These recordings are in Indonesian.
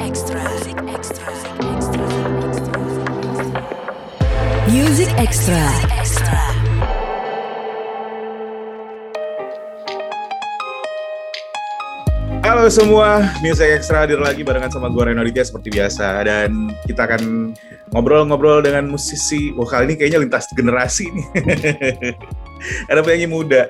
Extra. Music Extra. Music Extra. Extra. Halo semua, Music Extra hadir lagi barengan sama gue Reno Aditya seperti biasa dan kita akan ngobrol-ngobrol dengan musisi. Wah kali ini kayaknya lintas generasi nih. Ada penyanyi muda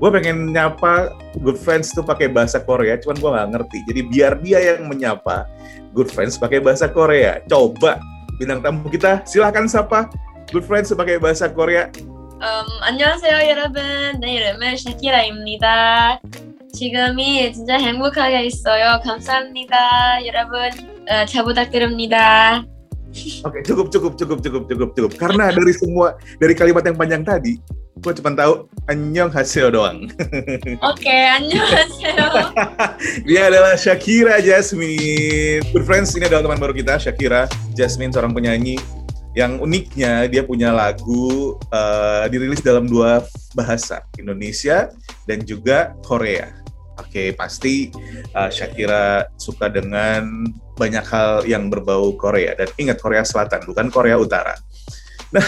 Gue pengen nyapa Good Friends tuh pakai bahasa Korea, cuman gue nggak ngerti. Jadi biar dia yang menyapa Good Friends pakai bahasa Korea. Coba bintang tamu kita silahkan sapa Good Friends pakai bahasa Korea. 음, 안녕하세요 여러분 내 이름은 샤키라입니다 지금이 진짜 행복하게 있어요 감사합니다 여러분 어, 잘 부탁드립니다 Oke, okay, cukup cukup cukup cukup cukup cukup. Karena dari semua dari kalimat yang panjang tadi, gue cuma tahu Anyong hasil doang. Oke, okay, Anyong Haseo. Dia adalah Shakira Jasmine. Good friends, ini adalah teman baru kita, Shakira Jasmine, seorang penyanyi yang uniknya dia punya lagu uh, dirilis dalam dua bahasa Indonesia dan juga Korea Oke, pasti eh, Shakira suka dengan banyak hal yang berbau Korea dan ingat Korea Selatan, bukan Korea Utara.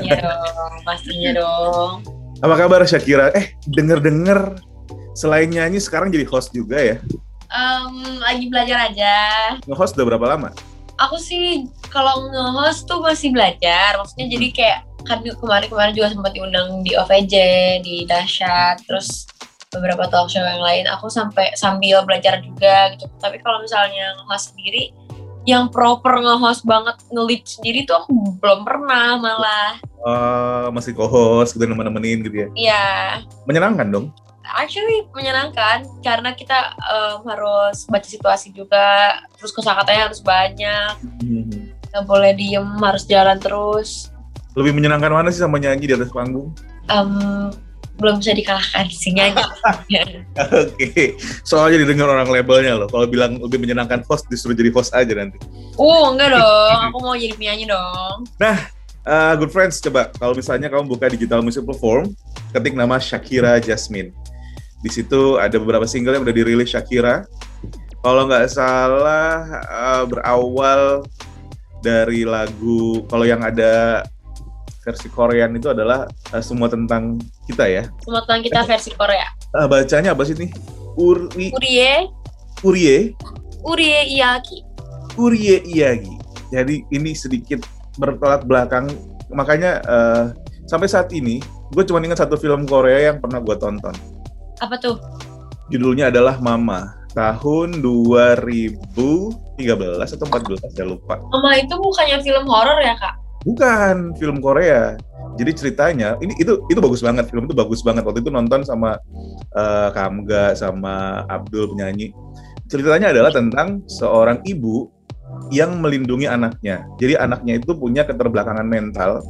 Iya dong pastinya dong Apa kabar Shakira? Eh, denger-denger selain nyanyi sekarang jadi host juga ya? Em, lagi belajar aja Nge-host udah berapa lama? aku sih kalau nge-host tuh masih belajar maksudnya jadi kayak kan kemarin-kemarin juga sempat diundang di OVJ di Dahsyat terus beberapa talk show yang lain aku sampai sambil belajar juga gitu tapi kalau misalnya nge-host sendiri yang proper nge-host banget nge-lead sendiri tuh aku belum pernah malah Eh, masih co-host gitu nemen-nemenin gitu ya? ya Menyenangkan dong? actually menyenangkan karena kita em, harus baca situasi juga terus kosakatanya harus banyak Hmm. nggak boleh diem harus jalan terus Lebih menyenangkan mana sih sama nyanyi di atas panggung? Em, belum bisa dikalahkan sih nyanyi. Oke, soalnya didengar orang labelnya loh. Kalau bilang lebih menyenangkan host, disuruh jadi host aja nanti. uh enggak dong, aku mau jadi penyanyi dong. Uh, good friends, coba kalau misalnya kamu buka digital music platform, ketik nama Shakira Jasmine. Di situ ada beberapa single yang udah dirilis Shakira. Kalau nggak salah uh, berawal dari lagu, kalau yang ada versi Korean itu adalah uh, semua tentang kita ya. Semua tentang kita versi Korea. Uh, bacanya apa sih nih? Uri, Urie, Urie, Urie Iyaki. Urie Iyagi. Jadi ini sedikit bertolak belakang. Makanya eh, sampai saat ini gue cuma ingat satu film Korea yang pernah gue tonton. Apa tuh? Judulnya adalah Mama. Tahun 2013 atau 14 saya lupa. Mama itu bukannya film horor ya kak? Bukan film Korea. Jadi ceritanya ini itu itu bagus banget film itu bagus banget waktu itu nonton sama eh, Kamga sama Abdul penyanyi. Ceritanya adalah tentang seorang ibu yang melindungi anaknya. Jadi anaknya itu punya keterbelakangan mental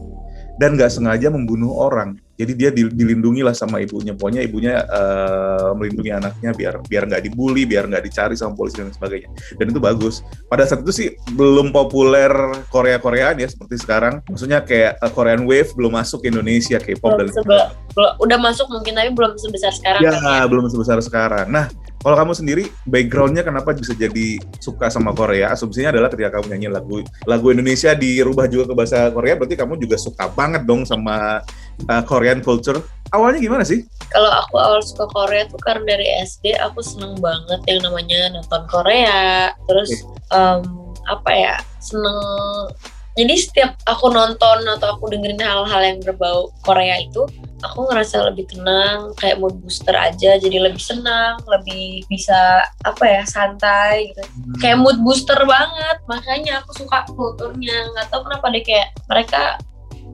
dan nggak sengaja membunuh orang. Jadi dia di- dilindungi lah sama ibunya. Pokoknya ibunya eh, melindungi anaknya biar biar nggak dibully, biar nggak dicari sama polisi dan sebagainya. Dan itu bagus. Pada saat itu sih belum populer Korea-Koreaan ya seperti sekarang. Maksudnya kayak eh, Korean Wave belum masuk ke Indonesia, K-pop dan Belum sebe- belum- udah masuk mungkin tapi belum sebesar sekarang. Ya, kan, ya? belum sebesar sekarang. Nah, kalau kamu sendiri backgroundnya kenapa bisa jadi suka sama Korea? Asumsinya adalah ketika kamu nyanyi lagu lagu Indonesia dirubah juga ke bahasa Korea, berarti kamu juga suka banget dong sama uh, Korean culture. Awalnya gimana sih? Kalau aku awal suka Korea tuh karena dari SD aku seneng banget yang namanya nonton Korea. Terus em, apa ya seneng. Jadi setiap aku nonton atau aku dengerin hal-hal yang berbau Korea itu, aku ngerasa lebih tenang, kayak mood booster aja, jadi lebih senang, lebih bisa apa ya santai gitu. Kayak mood booster banget, makanya aku suka kulturnya. Nggak tahu kenapa deh kayak mereka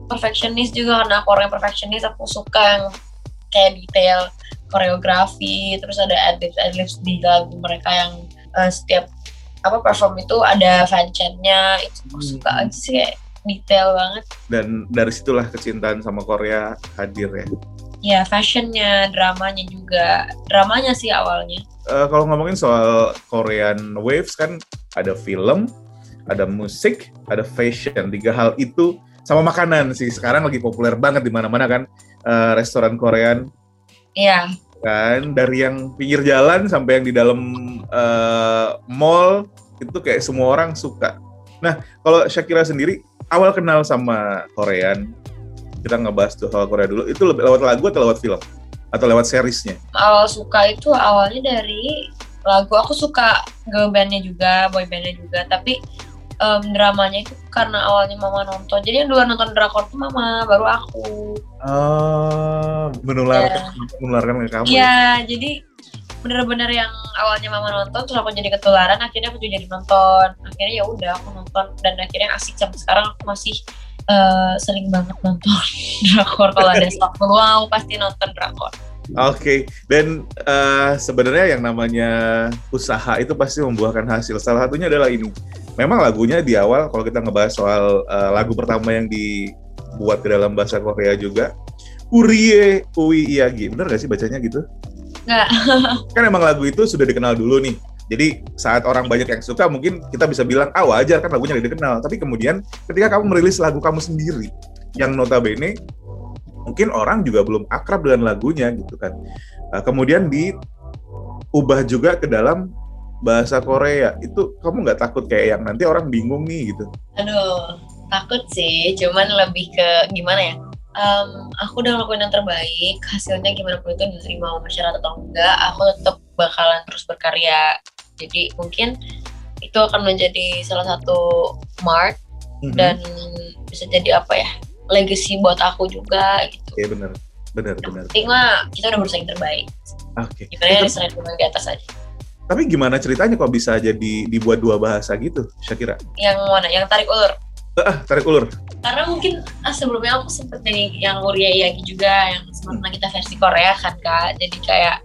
perfectionist juga karena aku orang yang perfectionist, aku suka yang kayak detail koreografi terus ada adlibs adlibs di lagu mereka yang eh, setiap apa perform itu ada fan chant-nya itu Hmm. suka aja sih kayak detail banget Dan dari situlah kecintaan sama Korea hadir ya. ya fashionnya dramanya juga dramanya sih awalnya Eh, kalau ngomongin soal Korean Waves kan ada film, ada musik, ada fashion. Tiga hal itu sama makanan sih. Sekarang lagi populer banget di mana-mana kan eh, restoran Korean Iya, kan dari yang pinggir jalan sampai yang di dalam eh, mall itu kayak semua orang suka. Nah, kalau Shakira sendiri awal kenal sama Korean, kita ngebahas tuh soal Korea dulu, itu lebih lewat lagu atau lewat film? Atau lewat seriesnya? Awal suka itu awalnya dari lagu. Aku suka girl bandnya juga, boy bandnya juga. Tapi em, dramanya itu karena awalnya mama nonton. Jadi yang duluan nonton drakor tuh mama, baru aku. Oh, menularkan, menularkan ke kamu. Iya, jadi bener-bener yang awalnya mama nonton terus aku jadi ketularan akhirnya aku juga jadi nonton akhirnya ya udah aku nonton dan akhirnya asik sampai sekarang aku masih eh, sering banget nonton drakor kalau ada waktu luang aku pasti nonton drakor Oke, dan eh, sebenarnya yang namanya usaha itu pasti membuahkan hasil. Salah satunya adalah ini. Memang lagunya di awal, kalau kita ngebahas soal eh, lagu pertama yang dibuat ke dalam bahasa Korea juga, Urie Ui Iyagi. Bener gak sih bacanya gitu? nggak Kan emang lagu itu sudah dikenal dulu nih. Jadi saat orang banyak yang suka, mungkin kita bisa bilang, ah wajar kan lagunya udah dikenal. Tapi kemudian ketika kamu merilis lagu kamu sendiri, yang notabene mungkin orang juga belum akrab dengan lagunya gitu kan. Uh, kemudian diubah juga ke dalam bahasa Korea. Itu kamu nggak takut kayak yang nanti orang bingung nih gitu? aduh takut sih cuman lebih ke gimana ya Em, aku udah ngelakuin yang terbaik hasilnya gimana pun itu diterima masyarakat atau enggak aku tetap bakalan terus berkarya jadi mungkin itu akan menjadi salah satu mark Mhm. dan bisa jadi apa ya legacy buat aku juga gitu Iya yang bener. penting mah kita udah berusaha yang terbaik Oke. gimana ya di atas aja Tapi gimana ceritanya kok bisa jadi dibuat dua bahasa gitu, Syakira? yang mana? Yang tarik ulur? Ah, tarik ulur. karena mungkin ah, sebelumnya aku sempet nih yang Uria Iyagi juga yang sempet kita versi Korea kan kak. Jadi kayak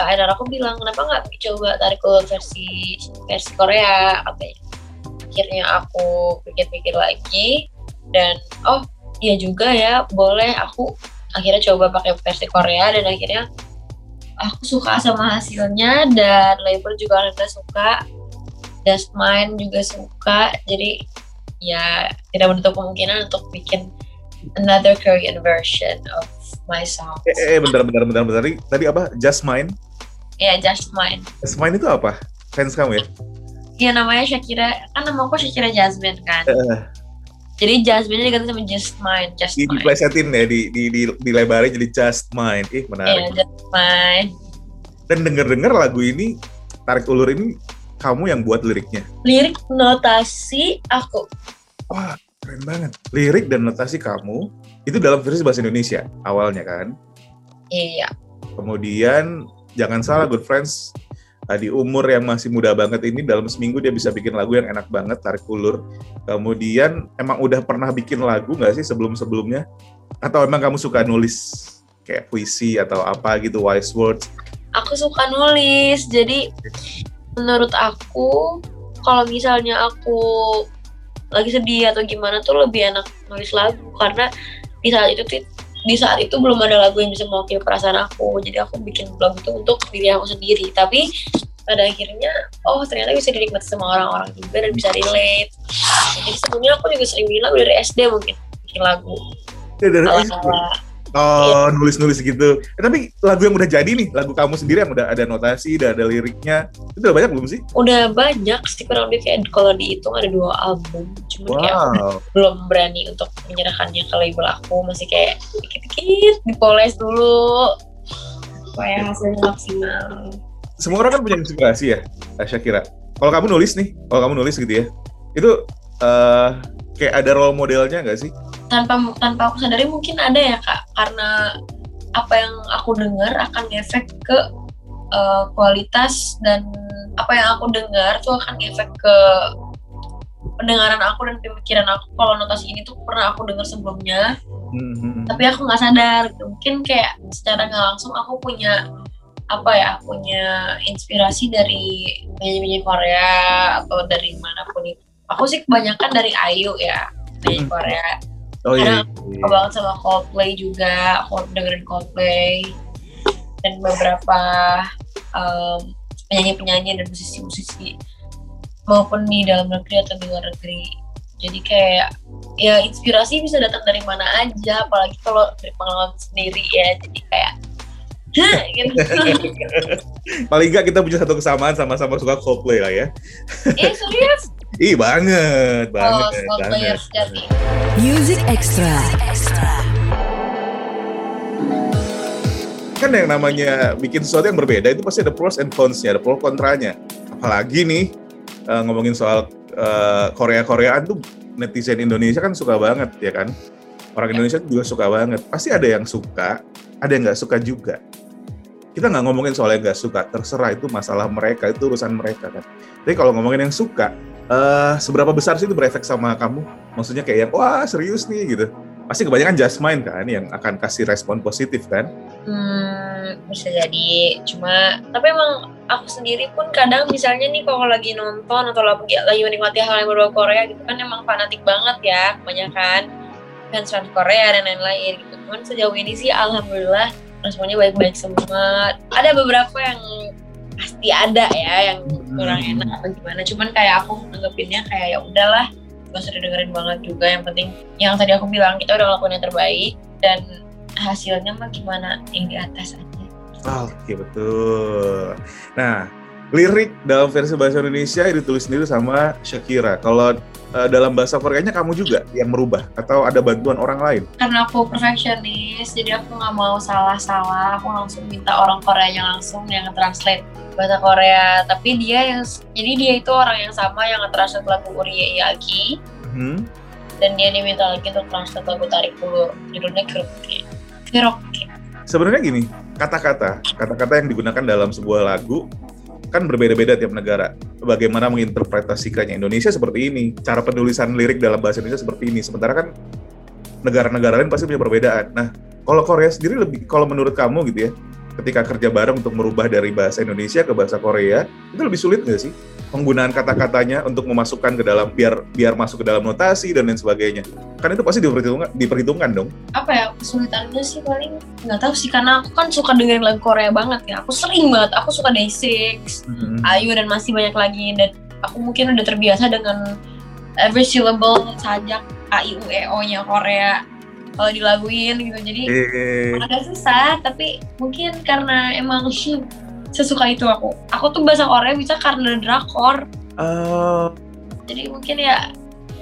uh, Edar aku bilang kenapa nggak coba tarik ulur versi versi Korea? Katanya akhirnya aku pikir-pikir lagi. Dan oh iya juga ya boleh. Aku akhirnya coba pakai versi Korea dan akhirnya aku suka sama hasilnya dan label juga alhamdulillah suka Just Mine juga suka jadi ya tidak menutup kemungkinan untuk bikin another Korean version of my song. Eh, eh, bentar, bentar, bentar, bentar. Tadi, tadi apa? Just Mine? Ya, Just Mine. Just Mine itu apa? Fans kamu ya? Ya namanya Shakira, kan nama aku Shakira Jasmine kan. Eh, Jadi Jasmine diganti sama Just Mine, Just di, Mine. diplesetin ya, di, di, di, dilebarin jadi Just Mine. Ih, Ya, menarik. Just Mine. Dan denger-denger lagu ini, tarik ulur ini, kamu yang buat liriknya. Lirik notasi aku. Wah, keren banget. Lirik dan notasi kamu, itu dalam versi bahasa Indonesia awalnya kan? Iya. Kemudian jangan salah good friends di umur yang masih muda banget ini dalam seminggu dia bisa bikin lagu yang enak banget tarik ulur. Kemudian emang udah pernah bikin lagu nggak sih sebelum sebelumnya? Atau emang kamu suka nulis kayak puisi atau apa gitu wise words? Aku suka nulis, jadi menurut aku kalau misalnya aku lagi sedih atau gimana tuh lebih enak nulis lagu karena di saat itu di saat itu belum ada lagu yang bisa mewakili perasaan aku. Jadi aku bikin lagu itu untuk diri aku sendiri. Tapi pada akhirnya oh ternyata bisa dinikmati sama orang-orang juga dan bisa relate. Jadi sebelumnya aku juga sering bilang dari SD mungkin bikin lagu. Ya, dari ala-ala Oh, nulis-nulis gitu. Eh, tapi lagu yang udah jadi nih, lagu kamu sendiri yang udah ada notasi, udah ada liriknya, itu udah banyak belum sih? udah banyak sih kurang lebih kayak kalau dihitung ada dua album. Cuman kayak Wow. belum berani untuk menyerahkannya ke label aku. Masih kayak dikit-dikit dipoles dulu supaya hasilnya maksimal Semua orang kan punya inspirasi ya, Syakira. Kalau kamu nulis nih, kalau kamu nulis gitu ya, itu eh kayak ada role modelnya nggak sih? tanpa tanpa aku sadari mungkin ada ya kak karena apa yang aku dengar akan ngefek ke eh, kualitas dan apa yang aku dengar tuh akan ngefek ke pendengaran aku dan pemikiran aku kalau notasi ini tuh pernah aku dengar sebelumnya Hmm, tapi aku nggak sadar gitu. mungkin kayak secara nggak langsung aku punya apa ya punya inspirasi dari penyanyi-penyanyi Korea atau dari mana pun itu aku sih kebanyakan dari Ayu ya penyanyi Hmm. Korea Oh iya. suka banget sama Coldplay juga aku dengerin Coldplay dan beberapa em, penyanyi-penyanyi dan musisi-musisi maupun di dalam negeri atau di luar negeri jadi kayak ya inspirasi bisa datang dari mana aja apalagi kalau dari pengalaman sendiri ya jadi kayak gitu. Paling nggak kita punya satu kesamaan sama-sama suka Coldplay lah ya. eh serius? Ih banget, Oh, banget, Coldplay banget. sejati. Music Extra. Kan yang namanya bikin sesuatu yang berbeda itu pasti ada pros and cons-nya, ada pro kontranya. Apalagi nih eh, ngomongin soal eh, Korea-Koreaan tuh netizen Indonesia kan suka banget ya kan. Orang Indonesia juga suka banget. Pasti ada yang suka, ada yang nggak suka juga. Kita nggak ngomongin soal yang nggak suka, terserah itu masalah mereka, itu urusan mereka kan. Tapi kalau ngomongin yang suka, eh seberapa besar sih itu berefek sama kamu? Maksudnya kayak yang, wah serius nih gitu. Pasti kebanyakan just mind kan yang akan kasih respon positif kan. Hmm, bisa jadi. Cuma, tapi emang aku sendiri pun kadang misalnya nih kalau lagi nonton atau lagi, lagi menikmati hal yang berbau Korea gitu kan emang fanatik banget ya kebanyakan fans fans Korea dan lain-lain gitu. Cuman sejauh ini sih alhamdulillah responnya baik-baik semua. Ada beberapa yang pasti ada ya yang kurang Hmm. enak atau gimana. Cuman kayak aku nanggepinnya kayak ya udahlah gak usah didengerin banget juga yang penting yang tadi aku bilang kita udah ngelakuin yang terbaik dan hasilnya mah gimana yang di atas aja Oke betul. Nah, lirik dalam versi bahasa Indonesia ditulis sendiri sama Shakira. Kalau eh, dalam bahasa Koreanya kamu juga yang merubah atau ada bantuan orang lain? karena aku perfectionist jadi aku nggak mau salah-salah aku langsung minta orang Koreanya langsung yang translate bahasa Korea tapi dia yang jadi dia itu orang yang sama yang nge-translate lagu Uri Yagi Hmm. dan dia diminta lagi untuk translate lagu Tarik Dulu judulnya Kiroke Kiroke Sebenarnya gini, kata-kata, kata-kata yang digunakan dalam sebuah lagu kan berbeda-beda tiap negara. Bagaimana menginterpretasikannya Indonesia seperti ini, cara penulisan lirik dalam bahasa Indonesia seperti ini. Sementara kan negara-negara lain pasti punya perbedaan. Nah, kalau Korea sendiri lebih, kalau menurut kamu gitu ya, ketika kerja bareng untuk merubah dari bahasa Indonesia ke bahasa Korea, itu lebih sulit nggak sih? Penggunaan kata-katanya untuk memasukkan ke dalam biar biar masuk ke dalam notasi dan lain sebagainya. Kan itu pasti diperhitungkan, diperhitungkan dong. apa ya kesulitannya sih paling nggak tahu sih karena aku kan suka dengerin lagu Korea banget ya. Aku sering banget aku suka Day6 Ayu dan masih banyak lagi. Dan aku mungkin udah terbiasa dengan every syllable sajak A I U E O nya Korea kalau dilaguin gitu. Jadi Eh, agak susah tapi mungkin karena emang sesuka itu aku aku tuh bahasa Korea bisa karena drakor eh, jadi mungkin ya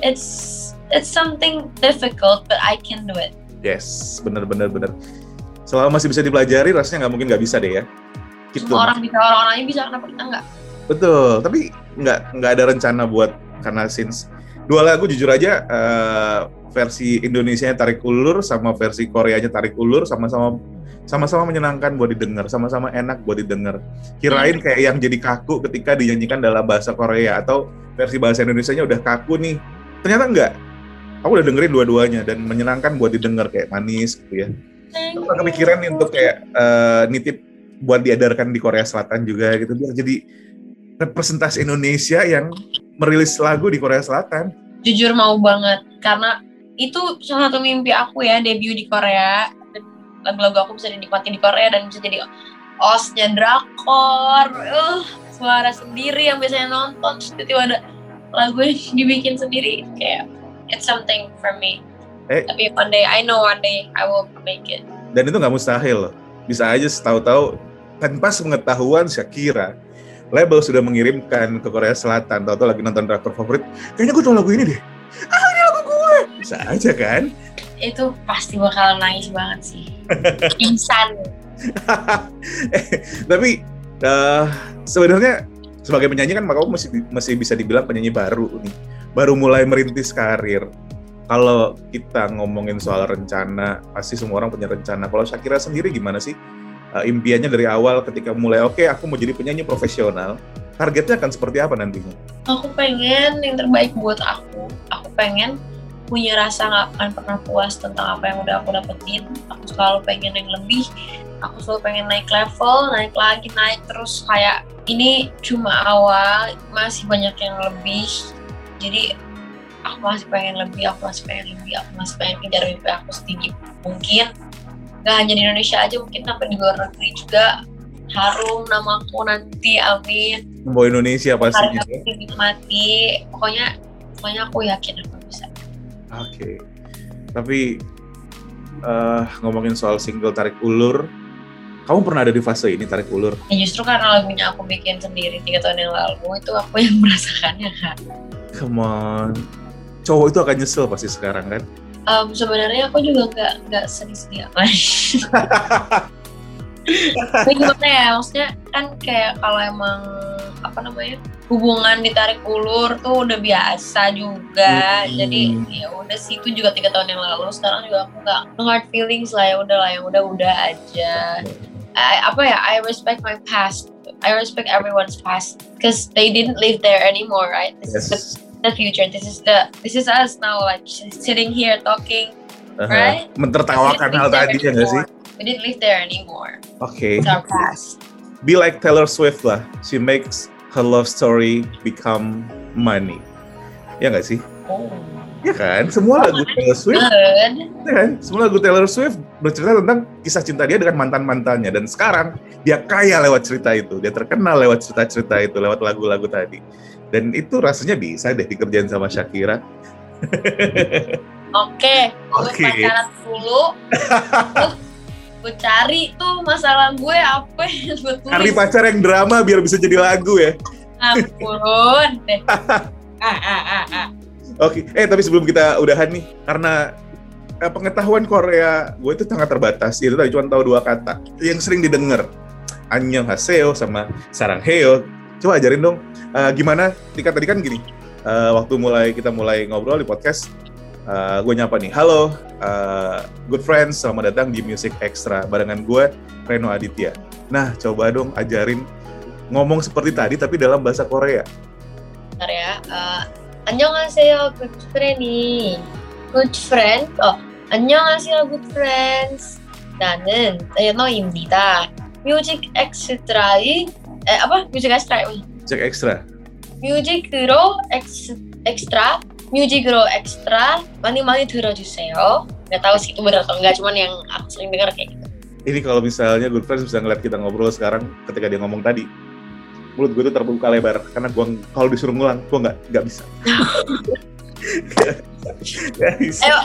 it's it's something difficult but I can do it Yes, bener bener bener. Selama masih bisa dipelajari, rasanya nggak mungkin nggak bisa deh ya. Gitu. semua orang bisa orang lain bisa kenapa kita nggak Betul, tapi nggak nggak ada rencana buat karena since dua lagu jujur aja eh, versi Indonesia tarik ulur sama versi Koreanya tarik ulur sama-sama sama-sama menyenangkan buat didengar, sama-sama enak buat didengar. Kirain kayak yang jadi kaku ketika dinyanyikan dalam bahasa Korea atau versi bahasa Indonesianya udah kaku nih. Ternyata enggak. Aku udah dengerin dua-duanya dan menyenangkan buat didengar kayak manis gitu ya. Aku kepikiran nih untuk kayak eh, nitip buat diedarkan di Korea Selatan juga gitu biar jadi representasi Indonesia yang merilis lagu di Korea Selatan. jujur mau banget karena itu salah satu mimpi aku ya debut di Korea lagu-lagu aku bisa dinikmati di Korea dan bisa jadi osnya drakor uh, suara sendiri yang biasanya nonton tiba-tiba ada lagu yang dibikin sendiri kayak it's something for me Eh. tapi one day I know one day I will make it Dan itu nggak mustahil. Bisa aja setahu-tahu tanpa pengetahuan Shakira, label sudah mengirimkan ke Korea Selatan, tahu-tahu lagi nonton drakor favorit, kayaknya gue tau lagu ini deh. Ah ini lagu gue. Bisa aja kan? Itu pasti bakal nangis banget sih insan Eh, Tapi eh, sebenarnya sebagai penyanyi kan kamu masih masih bisa dibilang penyanyi baru nih, baru mulai merintis karir. Kalau kita ngomongin soal rencana, pasti semua orang punya rencana. Kalau Shakira sendiri gimana sih? Eh, impiannya dari awal ketika mulai, oke aku mau jadi penyanyi profesional, targetnya akan seperti apa nantinya? aku pengen yang terbaik buat aku aku pengen punya rasa nggak akan pernah puas tentang apa yang udah aku dapetin. Aku selalu pengen yang lebih aku selalu pengen naik level naik lagi naik terus. Kayak ini cuma awal masih banyak yang lebih. Jadi aku masih pengen lebih aku masih pengen lebih aku masih pengen kejar mimpi aku setinggi mungkin. Gak hanya di Indonesia aja mungkin sampai di luar negeri juga. Harum namaku nanti amin. Membawa Indonesia pastinya. harga ya. dinikmati. Pokoknya pokoknya aku yakin. aku Oke. Tapi eh, ngomongin soal single tarik ulur, Kamu pernah ada di fase ini tarik ulur? Ya justru karena lagunya aku bikin sendiri tiga tahun yang lalu itu aku yang merasakannya kan. Come on. Cowok itu akan nyesel pasti sekarang kan? Um, sebenarnya aku juga nggak nggak sedih-sedih amat. Tapi gimana ya, maksudnya kan kayak kalau emang apa namanya hubungan ditarik ulur tuh udah biasa juga. Hmm. Jadi ya udah sih itu juga tiga tahun yang lalu. Sekarang juga aku nggak no hard feelings lah ya udah lah yang udah udah aja. I, apa ya? I respect my past. I respect everyone's past because they didn't live there anymore, right? This is the, Yes. the future. This is the this is us now, like sitting here talking. Aha. Right? Mentertawakan hal tadi ya nggak sih? We didn't live there anymore. Oke. It's our past. Be like Taylor Swift lah. She makes her love story become money. Ya nggak sih? Oh. Ya kan? Semua lagu Taylor Swift Good. Ya kan? Semua lagu Taylor Swift bercerita tentang kisah cinta dia dengan mantan-mantannya dan sekarang dia kaya lewat cerita itu, dia terkenal lewat cerita-cerita itu, lewat lagu-lagu tadi. Dan itu rasanya bisa deh dikerjain sama Shakira. Oke, gue Oke. pacaran dulu. Gue cari tuh masalah gue apa yang gue tulis. Cari pacar yang drama biar bisa jadi lagu ya. Ampun deh. Ah, ah, ah, ah. Oke, eh tapi sebelum kita udahan nih, karena eh, pengetahuan Korea gue itu sangat terbatas. Itu tadi cuma tahu dua kata yang sering didengar. Annyeong Haseo sama Sarang Heo. Coba ajarin dong, eh, gimana? Tika tadi kan gini, eh, waktu mulai kita mulai ngobrol di podcast, eh, gue nyapa nih, halo, eh, good friends, selamat datang di Music Extra barengan gue Reno Aditya. Nah, coba dong ajarin ngomong seperti tadi tapi dalam bahasa Korea. Bentar ya. Uh, 안녕하세요, good friend이. Good friend. 어, 안녕하세요, good friends. 나는 레너입니다. 뮤직 엑스트라의 에, apa? 뮤직 엑스트라. Cek ekstra. 뮤직으로 엑스, 엑스트라 뮤직으로 엑스트라 많이 많이 들어주세요. Gak tahu sih itu benar atau enggak, cuman yang aku sering dengar kayak gitu. ini kalau misalnya good friends bisa ngeliat kita ngobrol sekarang ketika dia ngomong tadi mulut gue tuh terbuka lebar karena gue kalau disuruh ngulang gue nggak nggak bisa Nggak bisa. Ayo,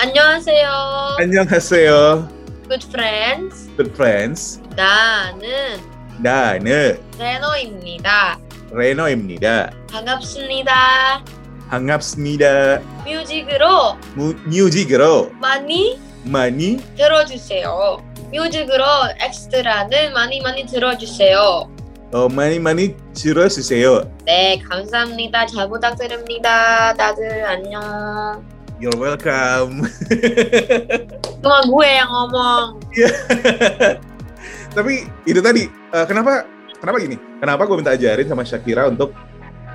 안녕하세요, 안녕하세요 good friends. good friends 나는 나는 레노입니다. 레노입니다 반갑습니다. 반갑습니다 뮤직으로 무, 뮤직으로 많이 많이 들어주세요. 뮤직으로 엑스트라는 많이 많이 들어주세요. 어, 많이 많이 들어주세요 네, 감사합니다. 잘 부탁드립니다. 다들 안녕. you're welcome Cuma gue yang ngomong. tapi itu tadi eh, kenapa kenapa gini kenapa gue minta ajarin sama Shakira untuk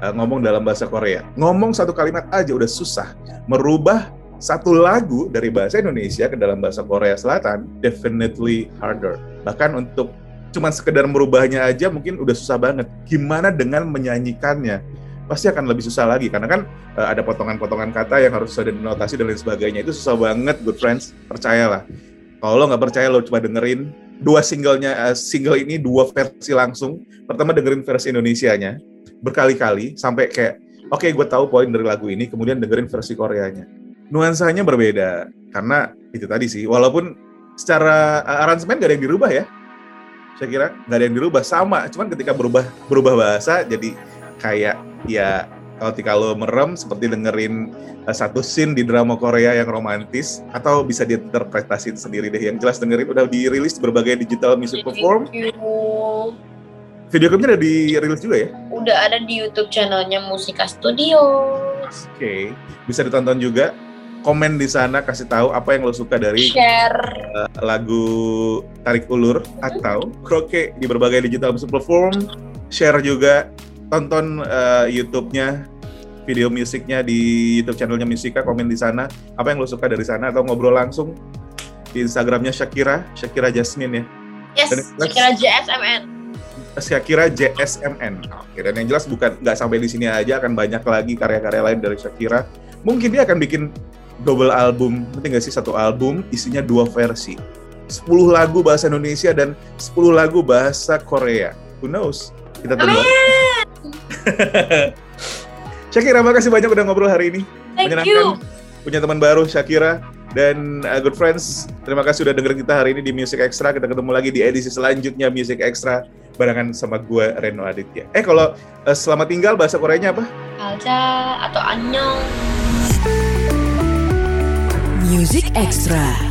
eh, ngomong dalam bahasa Korea. Ngomong satu kalimat aja udah susah. Merubah satu lagu dari bahasa Indonesia ke dalam bahasa Korea Selatan definitely harder. Bahkan untuk cuman sekedar merubahnya aja mungkin udah susah banget. Gimana dengan menyanyikannya? Pasti akan lebih susah lagi. Karena kan eh, ada potongan-potongan kata yang harus ada dinotasi dan lain sebagainya. Itu susah banget good friends. Percayalah. Kalau lo nggak percaya lo coba dengerin dua singlenya eh, single ini dua versi langsung. Pertama dengerin versi Indonesianya berkali-kali sampai kayak oke gue tahu poin dari lagu ini kemudian dengerin versi Koreanya. Nuansanya berbeda karena itu tadi sih walaupun secara eh, aransemen gak ada yang dirubah ya. Saya kira nggak ada yang dirubah sama cuman ketika berubah berubah bahasa jadi kayak ya kalau ketika lo merem seperti dengerin uh, satu scene di drama Korea yang romantis atau bisa diinterpretasiin sendiri deh yang jelas dengerin udah dirilis di berbagai digital music you. Video klipnya udah dirilis juga ya Udah ada di YouTube channelnya Musika Studios. oke bisa ditonton juga komen di sana kasih tahu apa yang lo suka dari Share. uh, lagu tarik ulur atau kroke di berbagai digital music platform share juga tonton uh, YouTube-nya video musiknya di YouTube channelnya Musika komen di sana apa yang lo suka dari sana atau ngobrol langsung di Instagramnya Shakira Shakira Jasmine ya Yes, Dan- Shakira JSMN. Shakira JSMN oke dan yang jelas bukan nggak sampai di sini aja akan banyak lagi karya-karya lain dari Shakira. Mungkin dia akan bikin double album nanti nggak sih? Satu album isinya dua versi. 10 lagu bahasa Indonesia dan 10 lagu bahasa Korea. Who knows? Kita tunggu. Shakira makasih banyak udah ngobrol hari ini. Thank Menyenangkan. you. punya teman baru Shakira Dan uh, good friends, terima kasih sudah dengerin kita hari ini di Music Extra. Kita ketemu lagi di edisi selanjutnya Music Extra barengan sama gue Reno Aditya. Eh kalau uh, selamat tinggal bahasa Koreanya apa? Alja atau Annyeong. Music Extra.